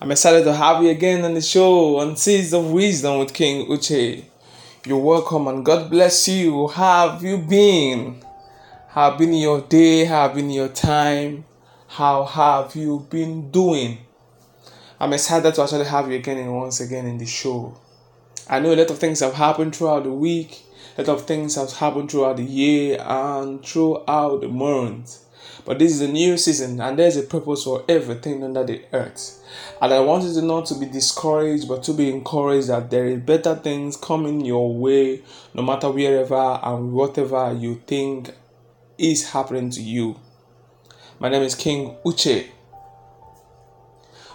I'm excited to have you again on the show on Seeds of Wisdom with King Uche. You're welcome and God bless you. How have you been? How have been your day? How have been your time? How have you been doing? I'm excited to actually have you again and once again in the show. I know a lot of things have happened throughout the week, a lot of things have happened throughout the year and throughout the month. But this is a new season and there's a purpose for everything under the earth. And I want you to not to be discouraged, but to be encouraged that there is better things coming your way, no matter wherever and whatever you think is happening to you. My name is King Uche.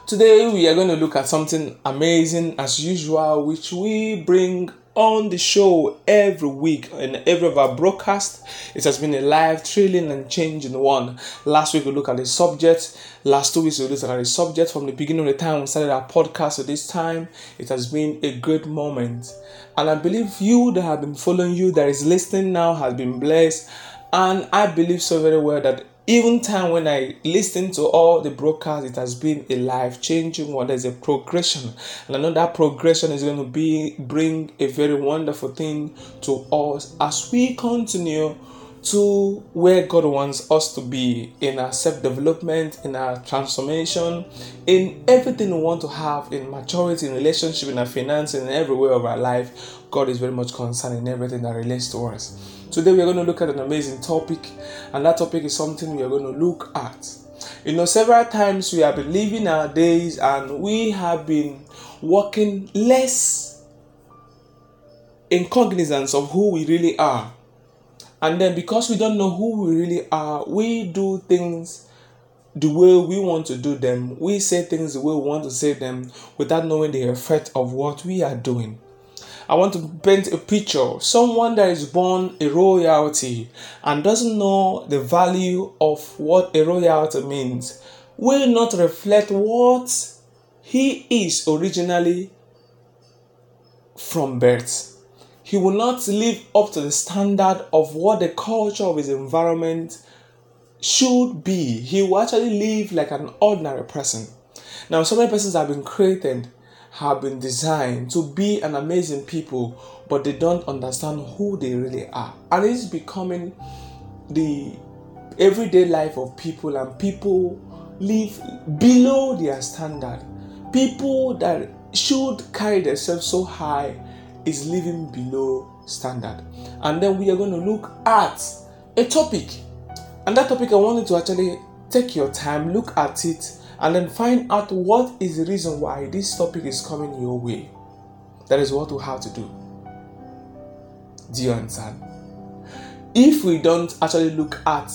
Today we are going to look at something amazing as usual, which we bring on the show every week in every of our broadcast. It has been a live, thrilling, and changing one. Last week we looked at the subject. Last two weeks we looked at the subject from the beginning of the time we started our podcast to this time. It has been a great moment. And I believe you that have been following you, that is listening now, has been blessed. And I believe so very well that even time when I listen to all the broadcasts, it has been a life changing one. There's a progression, and I know that progression is going to be bring a very wonderful thing to us as we continue to where God wants us to be in our self development, in our transformation, in everything we want to have in maturity, in relationship, in our finance, in every way of our life. God is very much concerned in everything that relates to us. Today we are going to look at an amazing topic, and that topic is something we are going to look at. You know, several times we have been living our days and we have been working less in cognizance of who we really are. And then because we don't know who we really are, we do things the way we want to do them. We say things the way we want to say them without knowing the effect of what we are doing. I want to paint a picture. Someone that is born a royalty and doesn't know the value of what a royalty means will not reflect what he is originally from birth. He will not live up to the standard of what the culture of his environment should be. He will actually live like an ordinary person. Now, so many persons have been created have been designed to be an amazing people, but they don't understand who they really are. And it's becoming the everyday life of people, and people live below their standard. People that should carry themselves so high is living below standard. And then we are going to look at a topic. And that topic, I wanted to actually take your time, look at it, and then find out what is the reason why this topic is coming your way. That is what we have to do. Do you understand? If we don't actually look at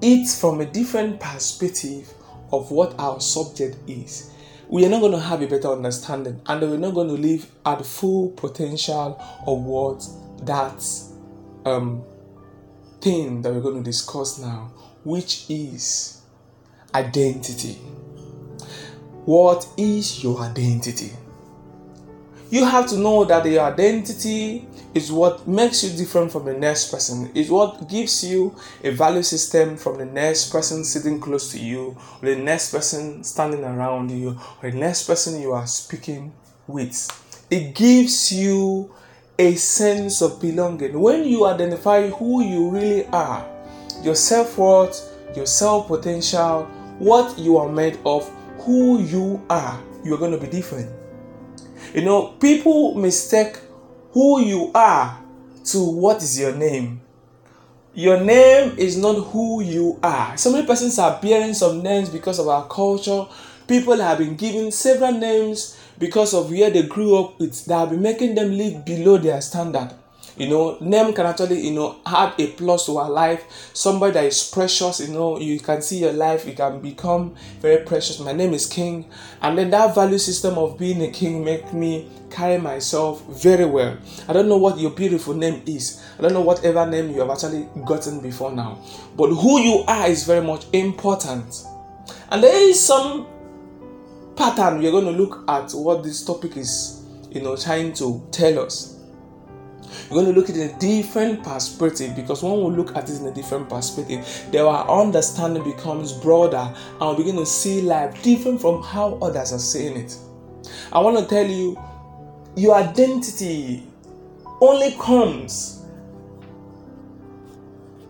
it from a different perspective of what our subject is, we are not going to have a better understanding and we're not going to live at the full potential of what that um, thing that we're going to discuss now, which is identity. What is your identity? You have to know that your identity is what makes you different from the next person. Is what gives you a value system from the next person sitting close to you, or the next person standing around you, or the next person you are speaking with. It gives you a sense of belonging. When you identify who you really are, your self worth, your self potential, what you are made of, who you are, you're going to be different. You know, people mistake who you are to what is your name. Your name is not who you are. So many persons are bearing some names because of our culture. People have been given several names because of where they grew up with that have been making them live below their standard. You know, name can actually, you know, add a plus to our life. Somebody that is precious, you know, you can see your life, you can become very precious. My name is King. And then that value system of being a king make me carry myself very well. I don't know what your beautiful name is. I don't know whatever name you have actually gotten before now. But who you are is very much important. And there is some pattern we're going to look at what this topic is, you know, trying to tell us. We're going to look at it in a different perspective because when we look at it in a different perspective, then our understanding becomes broader and we begin to see life different from how others are seeing it. I want to tell you, your identity only comes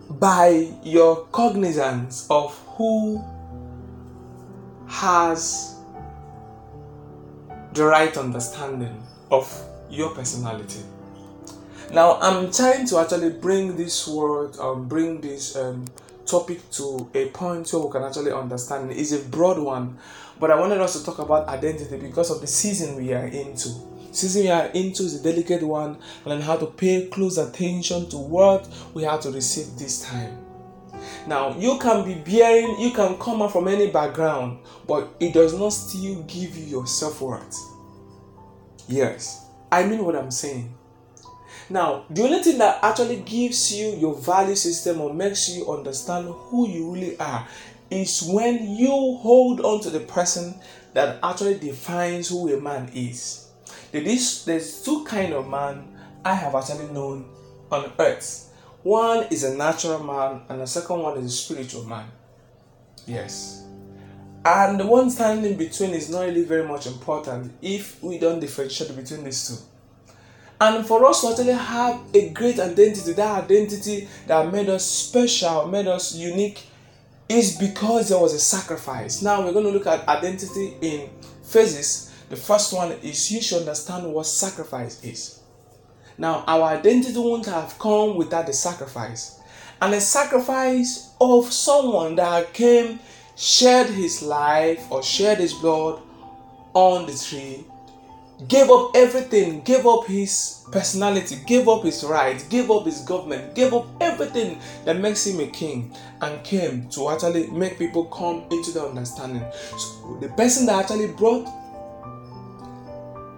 by your cognizance of who has the right understanding of your personality. Now, I'm trying to actually bring this word, um, bring this um, topic to a point where we can actually understand. It's a broad one, but I wanted us to talk about identity because of the season we are into. Season we are into is a delicate one, and how to pay close attention to what we have to receive this time. Now, you can be bearing, you can come out from any background, but it does not still give you your self worth. Yes, I mean what I'm saying. Now, the only thing that actually gives you your value system or makes you understand who you really are is when you hold on to the person that actually defines who a man is. There's, two kind of man I have actually known on earth. One is a natural man, and the second one is a spiritual man. Yes. And the one standing in between is not really very much important if we don't differentiate between these two. And for us to actually have a great identity, that identity that made us special, made us unique, is because there was a sacrifice. Now we're going to look at identity in phases. The first one is you should understand what sacrifice is. Now, our identity won't have come without the sacrifice. And the sacrifice of someone that came, shared his life or shared his blood on the tree gave up everything, gave up his personality, gave up his rights, gave up his government, gave up everything that makes him a king, and came to actually make people come into the understanding. So the person that actually brought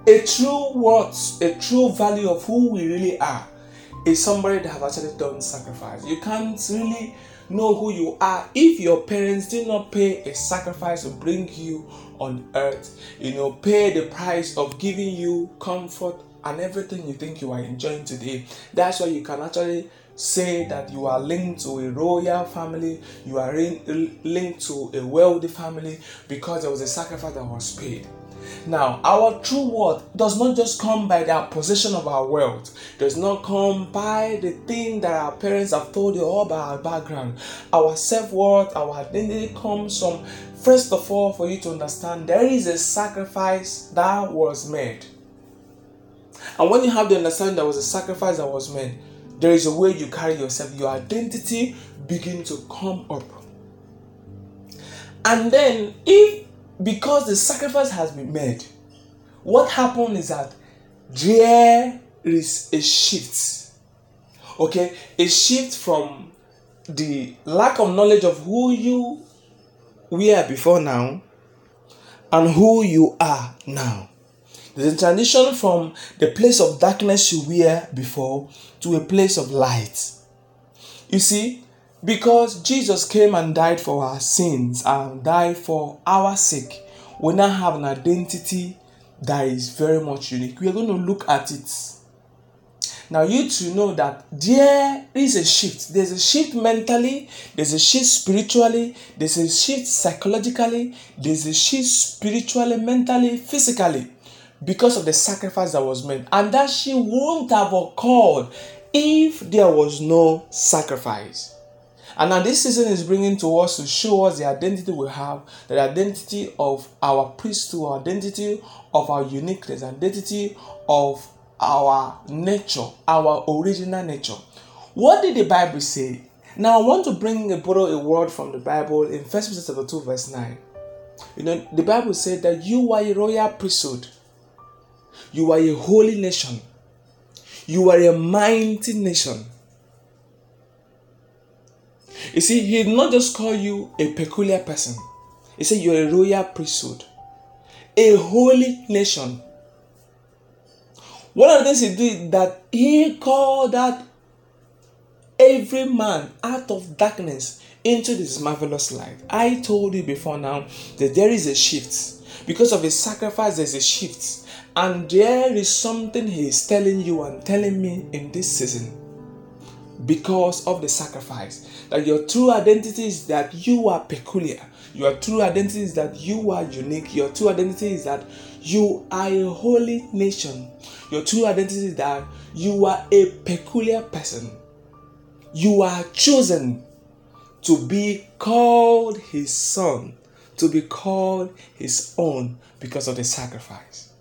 a true worth, a true value of who we really are is somebody that have actually done sacrifice. You can't really know who you are if your parents did not pay a sacrifice to bring you on earth, you know, pay the price of giving you comfort and everything you think you are enjoying today. That's why you can actually say that you are linked to a royal family, you are linked to a wealthy family because there was a sacrifice that was paid. Now, our true worth does not just come by the possession of our wealth, does not come by the thing that our parents have told you all about our background. Our self worth, our identity comes from, first of all, for you to understand there is a sacrifice that was made. And when you have the understanding there was a sacrifice that was made, there is a way you carry yourself. Your identity begin to come up. And then, if because the sacrifice has been made, what happened is that there is a shift. Okay, a shift from the lack of knowledge of who you were before now and who you are now. There's a transition from the place of darkness you were before to a place of light. You see, because Jesus came and died for our sins and died for our sake, we now have an identity that is very much unique. We are going to look at it. Now, you to know that there is a shift. There's a shift mentally, there's a shift spiritually, there's a shift psychologically, there's a shift spiritually, mentally, physically because of the sacrifice that was made. And that she won't have occurred if there was no sacrifice. And now this season is bringing to us to show us the identity we have, the identity of our priesthood, identity of our uniqueness, identity of our nature, our original nature. What did the Bible say? Now I want to bring a borrow a word from the Bible in First Peter chapter 2, verse 9. You know, the Bible said that you are a royal priesthood, you are a holy nation, you are a mighty nation. You see, he did not just call you a peculiar person. He said you're a royal priesthood, a holy nation. One of the things he did that he called that every man out of darkness into this marvelous light. I told you before now that there is a shift. Because of his sacrifice, there's a shift. And there is something he is telling you and telling me in this season. Because of the sacrifice, that your true identity is that you are peculiar. Your true identity is that you are unique. Your true identity is that you are a holy nation. Your true identity is that you are a peculiar person. You are chosen to be called his son, to be called his own because of the sacrifice.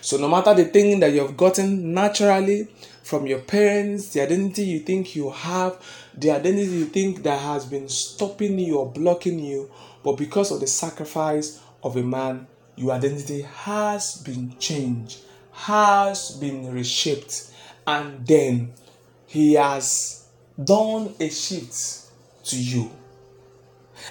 So, no matter the thing that you have gotten naturally from your parents, the identity you think you have, the identity you think that has been stopping you or blocking you, but because of the sacrifice of a man, your identity has been changed, has been reshaped, and then he has done a shift to you.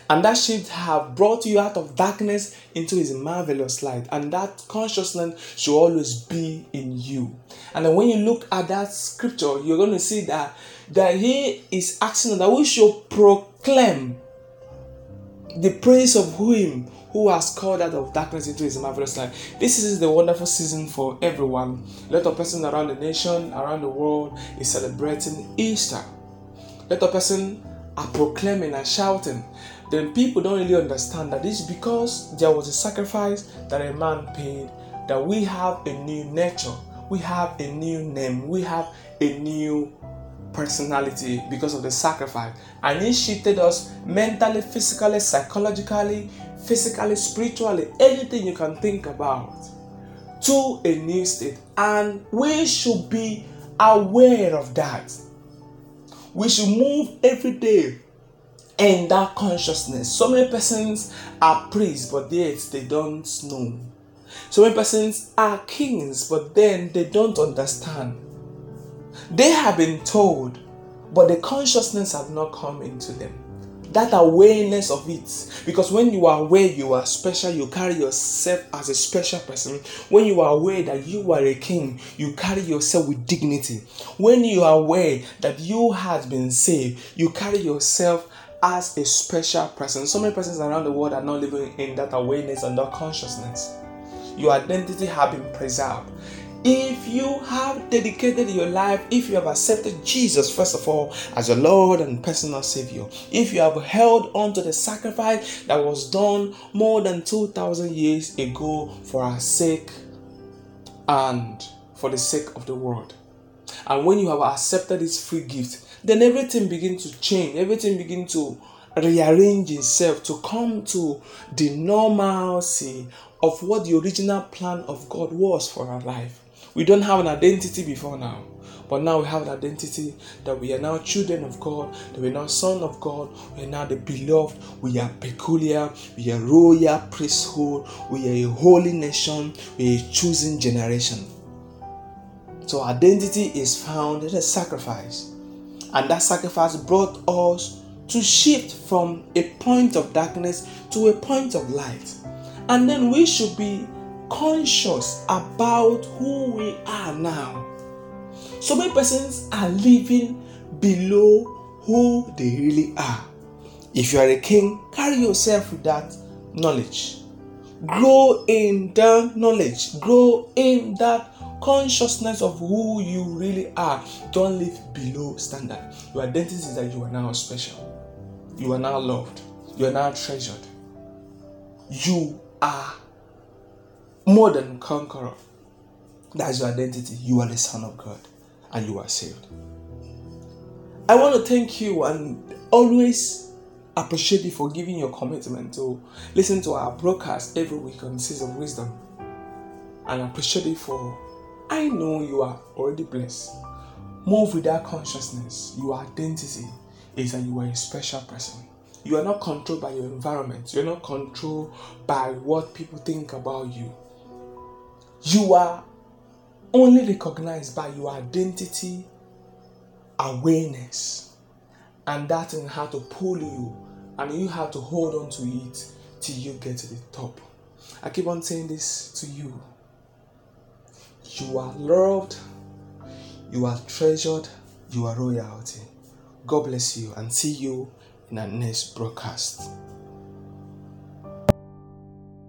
And that shift have brought you out of darkness into his marvelous light. And that consciousness should always be in you. And then when you look at that scripture, you're going to see that, that he is asking that we should proclaim the praise of him who has called out of darkness into his marvelous light. This is the wonderful season for everyone. A lot of person around the nation, around the world is celebrating Easter. A lot of person are proclaiming and shouting. Then people don't really understand that is because there was a sacrifice that a man paid, that we have a new nature, we have a new name, we have a new personality because of the sacrifice. And He shifted us mentally, physically, psychologically, physically, spiritually, anything you can think about to a new state. And we should be aware of that. We should move every day in that consciousness. So many persons are priests, but yet they don't know. So many persons are kings, but then they don't understand. They have been told, but the consciousness have not come into them. That awareness of it. Because when you are aware you are special, you carry yourself as a special person. When you are aware that you are a king, you carry yourself with dignity. When you are aware that you have been saved, you carry yourself as a special person. So many persons around the world are not living in that awareness and that consciousness. Your identity has been preserved. If you have dedicated your life, if you have accepted Jesus, first of all, as your Lord and personal Savior, if you have held on to the sacrifice that was done more than 2,000 years ago for our sake and for the sake of the world, and when you have accepted this free gift, then everything begins to change, everything begins to rearrange itself to come to the normalcy of what the original plan of God was for our life. We don't have an identity before now. But now we have an identity that we are now children of God, that we are now son of God, we are now the beloved, we are peculiar, we are royal priesthood, we are a holy nation, we are a chosen generation. So identity is found in a sacrifice. And that sacrifice brought us to shift from a point of darkness to a point of light. And then we should be conscious about who we are now. So many persons are living below who they really are. If you are a king, carry yourself with that knowledge. Grow in that knowledge, grow in that consciousness of who you really are. Don't live below standard. Your identity is that you are now special. You are now loved. You are now treasured. You are more than conqueror. That's your identity. You are the Son of God and you are saved. I want to thank you and always appreciate you for giving your commitment to listen to our broadcast every week on Seeds of Wisdom. And appreciate you for, I know you are already blessed. Move with that consciousness. Your identity is that you are a special person. You are not controlled by your environment. You're not controlled by what people think about you. You are only recognized by your identity awareness, and that in how to pull you, and you have to hold on to it till you get to the top. I keep on saying this to you. You are loved, you are treasured, you are royalty. God bless you and see you in our next broadcast.